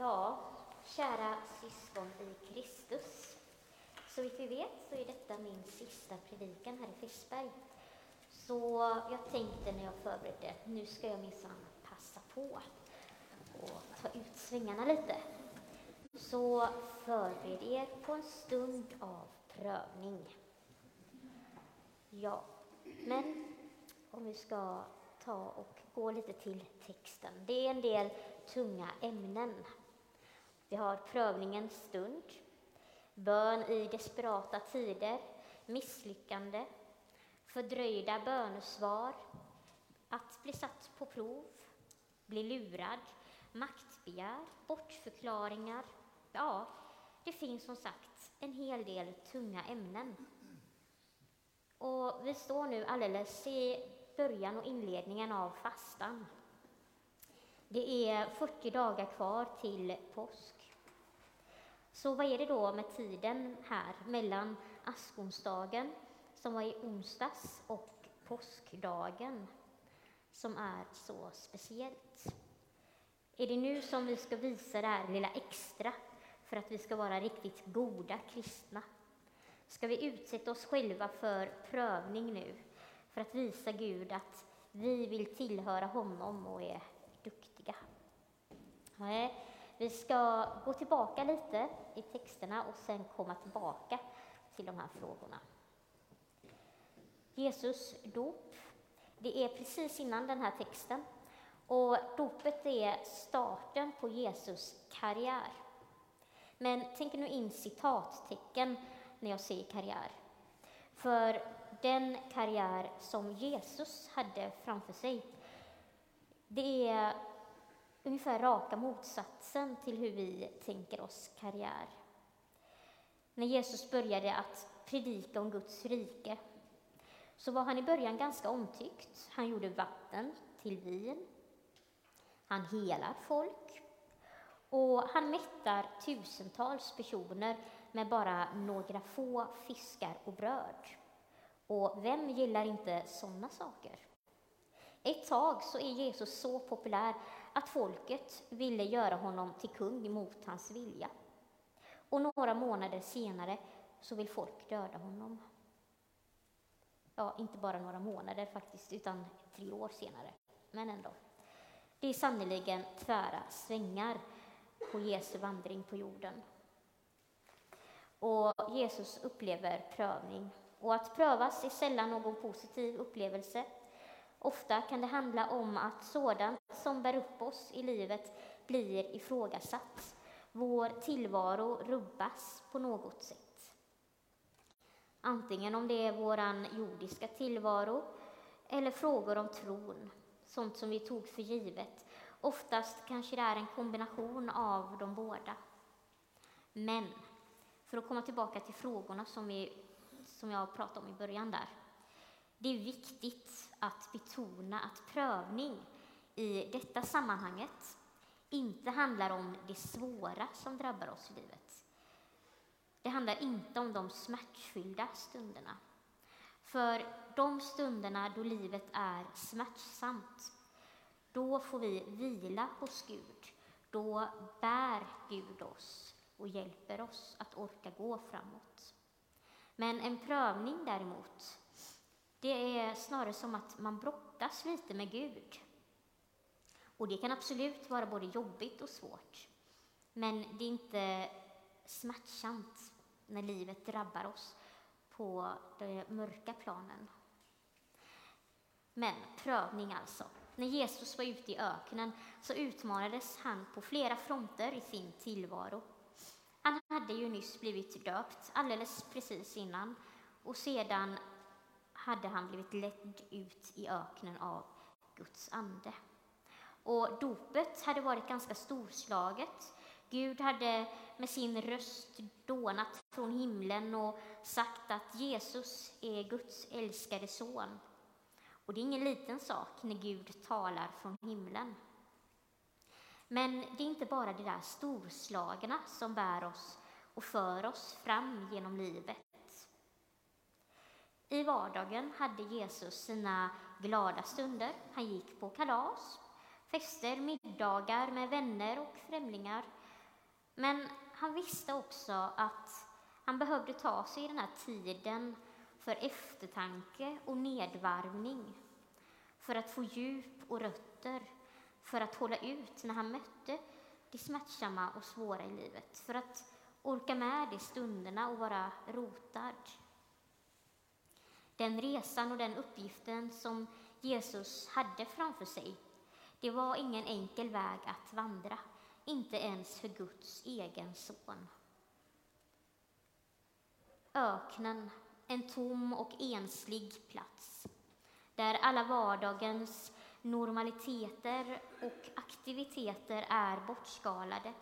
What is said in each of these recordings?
Ja, kära syskon i Kristus. Så vitt vi vet så är detta min sista predikan här i Fiskberg. Så jag tänkte när jag förberedde, nu ska jag minsann passa på och ta ut svängarna lite. Så förbered er på en stund av prövning. Ja, men om vi ska ta och gå lite till texten. Det är en del tunga ämnen. Vi har prövningens stund, bön i desperata tider, misslyckande, fördröjda bönesvar, att bli satt på prov, bli lurad, maktbegär, bortförklaringar. Ja, det finns som sagt en hel del tunga ämnen. Och vi står nu alldeles i början och inledningen av fastan. Det är 40 dagar kvar till påsk. Så vad är det då med tiden här mellan askonsdagen, som var i onsdags, och påskdagen, som är så speciellt? Är det nu som vi ska visa det här lilla extra för att vi ska vara riktigt goda kristna? Ska vi utsätta oss själva för prövning nu för att visa Gud att vi vill tillhöra honom och är duktiga. Nej, vi ska gå tillbaka lite i texterna och sen komma tillbaka till de här frågorna. Jesus dop, det är precis innan den här texten. Och dopet är starten på Jesus karriär. Men tänk nu in citattecken när jag säger karriär. För den karriär som Jesus hade framför sig, det är ungefär raka motsatsen till hur vi tänker oss karriär. När Jesus började att predika om Guds rike så var han i början ganska omtyckt. Han gjorde vatten till vin. Han helar folk. Och han mättar tusentals personer med bara några få fiskar och bröd. Och vem gillar inte sådana saker? Ett tag så är Jesus så populär att folket ville göra honom till kung mot hans vilja. Och några månader senare så vill folk döda honom. Ja, inte bara några månader faktiskt, utan tre år senare. Men ändå. Det är sannerligen tvära svängar på Jesu vandring på jorden. Och Jesus upplever prövning och att prövas är sällan någon positiv upplevelse. Ofta kan det handla om att sådant som bär upp oss i livet blir ifrågasatt. Vår tillvaro rubbas på något sätt. Antingen om det är vår jordiska tillvaro eller frågor om tron, sånt som vi tog för givet. Oftast kanske det är en kombination av de båda. Men, för att komma tillbaka till frågorna som vi som jag pratade om i början där. Det är viktigt att betona att prövning i detta sammanhanget inte handlar om det svåra som drabbar oss i livet. Det handlar inte om de smärtfyllda stunderna. För de stunderna då livet är smärtsamt, då får vi vila hos Gud. Då bär Gud oss och hjälper oss att orka gå framåt. Men en prövning däremot, det är snarare som att man brottas lite med Gud. Och det kan absolut vara både jobbigt och svårt. Men det är inte smärtsamt när livet drabbar oss på de mörka planen. Men prövning alltså. När Jesus var ute i öknen så utmanades han på flera fronter i sin tillvaro. Han hade ju nyss blivit döpt, alldeles precis innan, och sedan hade han blivit ledd ut i öknen av Guds ande. Och dopet hade varit ganska storslaget. Gud hade med sin röst dånat från himlen och sagt att Jesus är Guds älskade son. Och det är ingen liten sak när Gud talar från himlen. Men det är inte bara det där storslagna som bär oss och för oss fram genom livet. I vardagen hade Jesus sina glada stunder. Han gick på kalas, fester, middagar med vänner och främlingar. Men han visste också att han behövde ta sig den här tiden för eftertanke och nedvarvning, för att få djup och rötter, för att hålla ut när han mötte det smärtsamma och svåra i livet, för att orka med de stunderna och vara rotad. Den resan och den uppgiften som Jesus hade framför sig, det var ingen enkel väg att vandra, inte ens för Guds egen son. Öknen, en tom och enslig plats, där alla vardagens normaliteter och aktiviteter är bortskalade.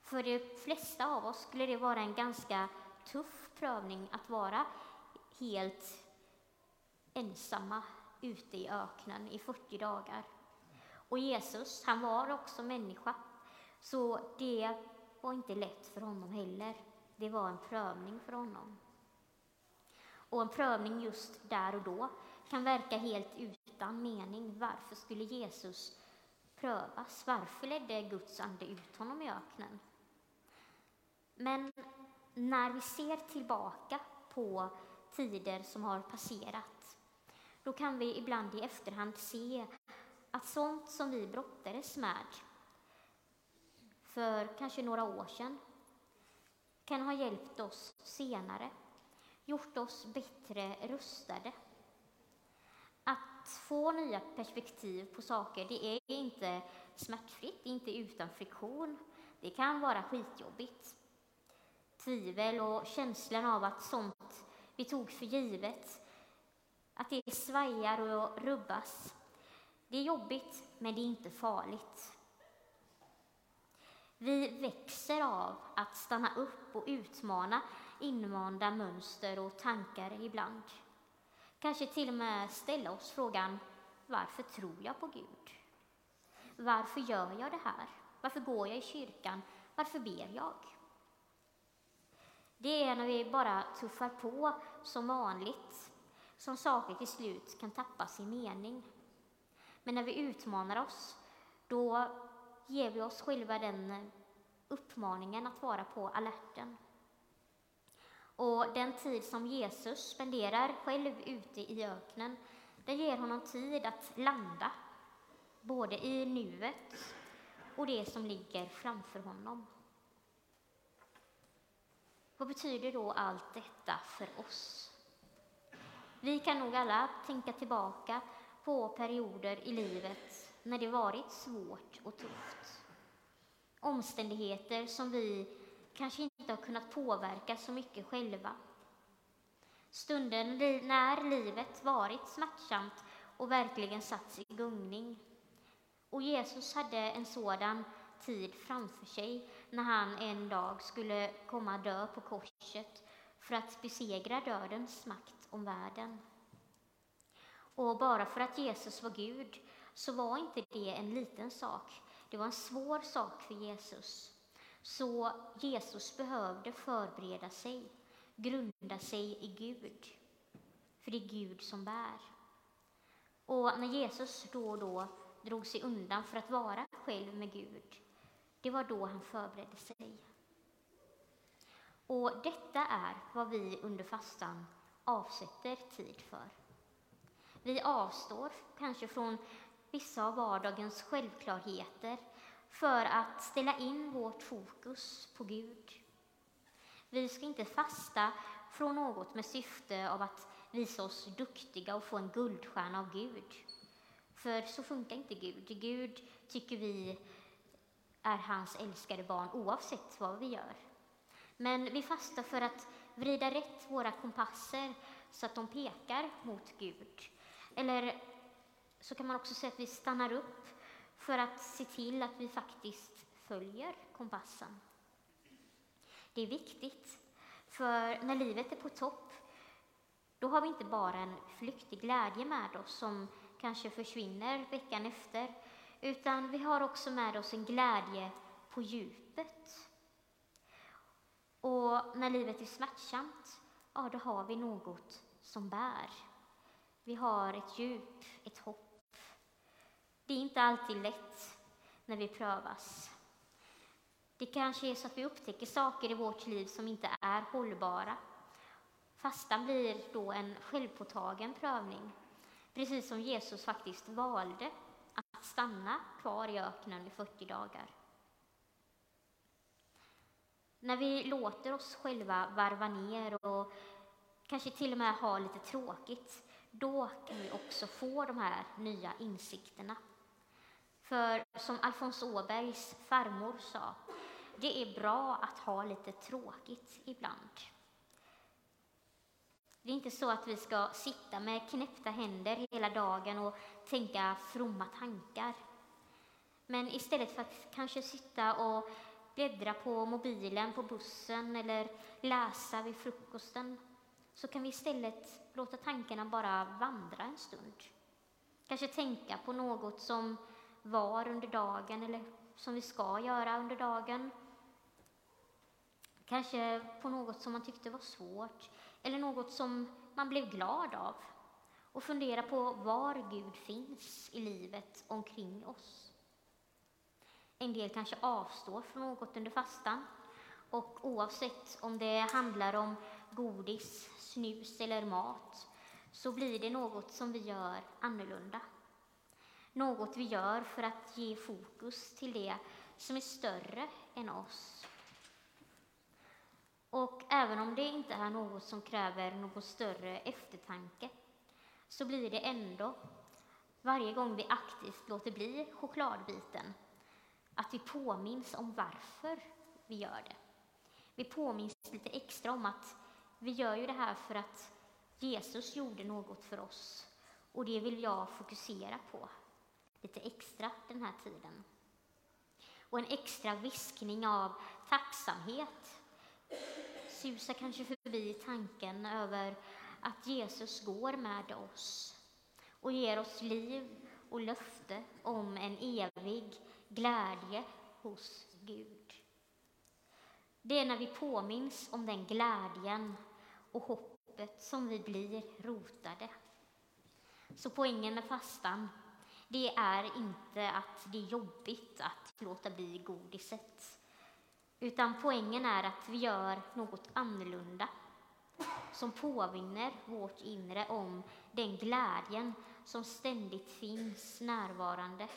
För de flesta av oss skulle det vara en ganska tuff prövning att vara helt ensamma ute i öknen i 40 dagar. Och Jesus, han var också människa, så det var inte lätt för honom heller. Det var en prövning för honom. Och en prövning just där och då kan verka helt utan mening. Varför skulle Jesus prövas? Varför ledde Guds ande ut honom i öknen? Men när vi ser tillbaka på tider som har passerat, då kan vi ibland i efterhand se att sånt som vi brottades med för kanske några år sedan kan ha hjälpt oss senare, gjort oss bättre rustade. Att få nya perspektiv på saker, det är inte smärtfritt, inte utan friktion. Det kan vara skitjobbigt. Tvivel och känslan av att sånt vi tog för givet, att det svajar och rubbas. Det är jobbigt, men det är inte farligt. Vi växer av att stanna upp och utmana invanda mönster och tankar ibland. Kanske till och med ställa oss frågan, varför tror jag på Gud? Varför gör jag det här? Varför går jag i kyrkan? Varför ber jag? Det är när vi bara tuffar på som vanligt som saker till slut kan tappa sin mening. Men när vi utmanar oss, då ger vi oss själva den uppmaningen att vara på alerten. Och den tid som Jesus spenderar själv ute i öknen, den ger honom tid att landa, både i nuet och det som ligger framför honom. Vad betyder då allt detta för oss? Vi kan nog alla tänka tillbaka på perioder i livet när det varit svårt och tufft. Omständigheter som vi kanske inte har kunnat påverka så mycket själva. Stunden när livet varit smärtsamt och verkligen satts i gungning. Och Jesus hade en sådan tid framför sig när han en dag skulle komma dö på korset för att besegra dödens makt om världen. Och bara för att Jesus var Gud så var inte det en liten sak. Det var en svår sak för Jesus. Så Jesus behövde förbereda sig, grunda sig i Gud. För det är Gud som bär. Och när Jesus då och då drog sig undan för att vara själv med Gud, det var då han förberedde sig. Och detta är vad vi under fastan avsätter tid för. Vi avstår kanske från vissa av vardagens självklarheter för att ställa in vårt fokus på Gud. Vi ska inte fasta från något med syfte av att visa oss duktiga och få en guldstjärna av Gud. För så funkar inte Gud. Gud tycker vi är hans älskade barn oavsett vad vi gör. Men vi fastar för att vrida rätt våra kompasser så att de pekar mot Gud. Eller så kan man också säga att vi stannar upp för att se till att vi faktiskt följer kompassen. Det är viktigt, för när livet är på topp då har vi inte bara en flyktig glädje med oss som kanske försvinner veckan efter, utan vi har också med oss en glädje på djupet. Och när livet är smärtsamt, ja, då har vi något som bär. Vi har ett djup, ett hopp. Det är inte alltid lätt när vi prövas. Det kanske är så att vi upptäcker saker i vårt liv som inte är hållbara. Fastan blir då en självpåtagen prövning, precis som Jesus faktiskt valde stanna kvar i öknen i 40 dagar. När vi låter oss själva varva ner och kanske till och med ha lite tråkigt, då kan vi också få de här nya insikterna. För som Alfons Åbergs farmor sa, det är bra att ha lite tråkigt ibland. Det är inte så att vi ska sitta med knäppta händer hela dagen och tänka fromma tankar. Men istället för att kanske sitta och bläddra på mobilen på bussen eller läsa vid frukosten så kan vi istället låta tankarna bara vandra en stund. Kanske tänka på något som var under dagen eller som vi ska göra under dagen. Kanske på något som man tyckte var svårt eller något som man blev glad av och fundera på var Gud finns i livet omkring oss. En del kanske avstår från något under fastan och oavsett om det handlar om godis, snus eller mat så blir det något som vi gör annorlunda. Något vi gör för att ge fokus till det som är större än oss. Och även om det inte är något som kräver någon större eftertanke så blir det ändå, varje gång vi aktivt låter bli chokladbiten, att vi påminns om varför vi gör det. Vi påminns lite extra om att vi gör ju det här för att Jesus gjorde något för oss och det vill jag fokusera på lite extra den här tiden. Och en extra viskning av tacksamhet susar kanske förbi tanken över att Jesus går med oss och ger oss liv och löfte om en evig glädje hos Gud. Det är när vi påminns om den glädjen och hoppet som vi blir rotade. Så poängen med fastan, det är inte att det är jobbigt att låta bli godiset. Utan poängen är att vi gör något annorlunda som påminner vårt inre om den glädjen som ständigt finns närvarande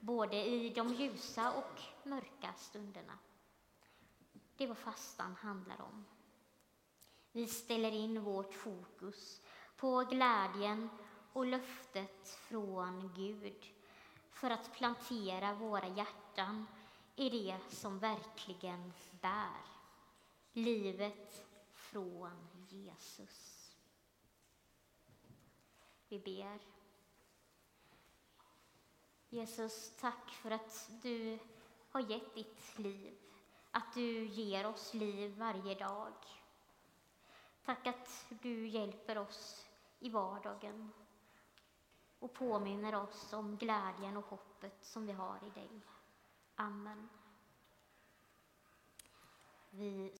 både i de ljusa och mörka stunderna. Det är vad fastan handlar om. Vi ställer in vårt fokus på glädjen och löftet från Gud för att plantera våra hjärtan i det som verkligen bär. Livet från Jesus. Vi ber. Jesus, tack för att du har gett ditt liv, att du ger oss liv varje dag. Tack att du hjälper oss i vardagen och påminner oss om glädjen och hoppet som vi har i dig. Amen. Vi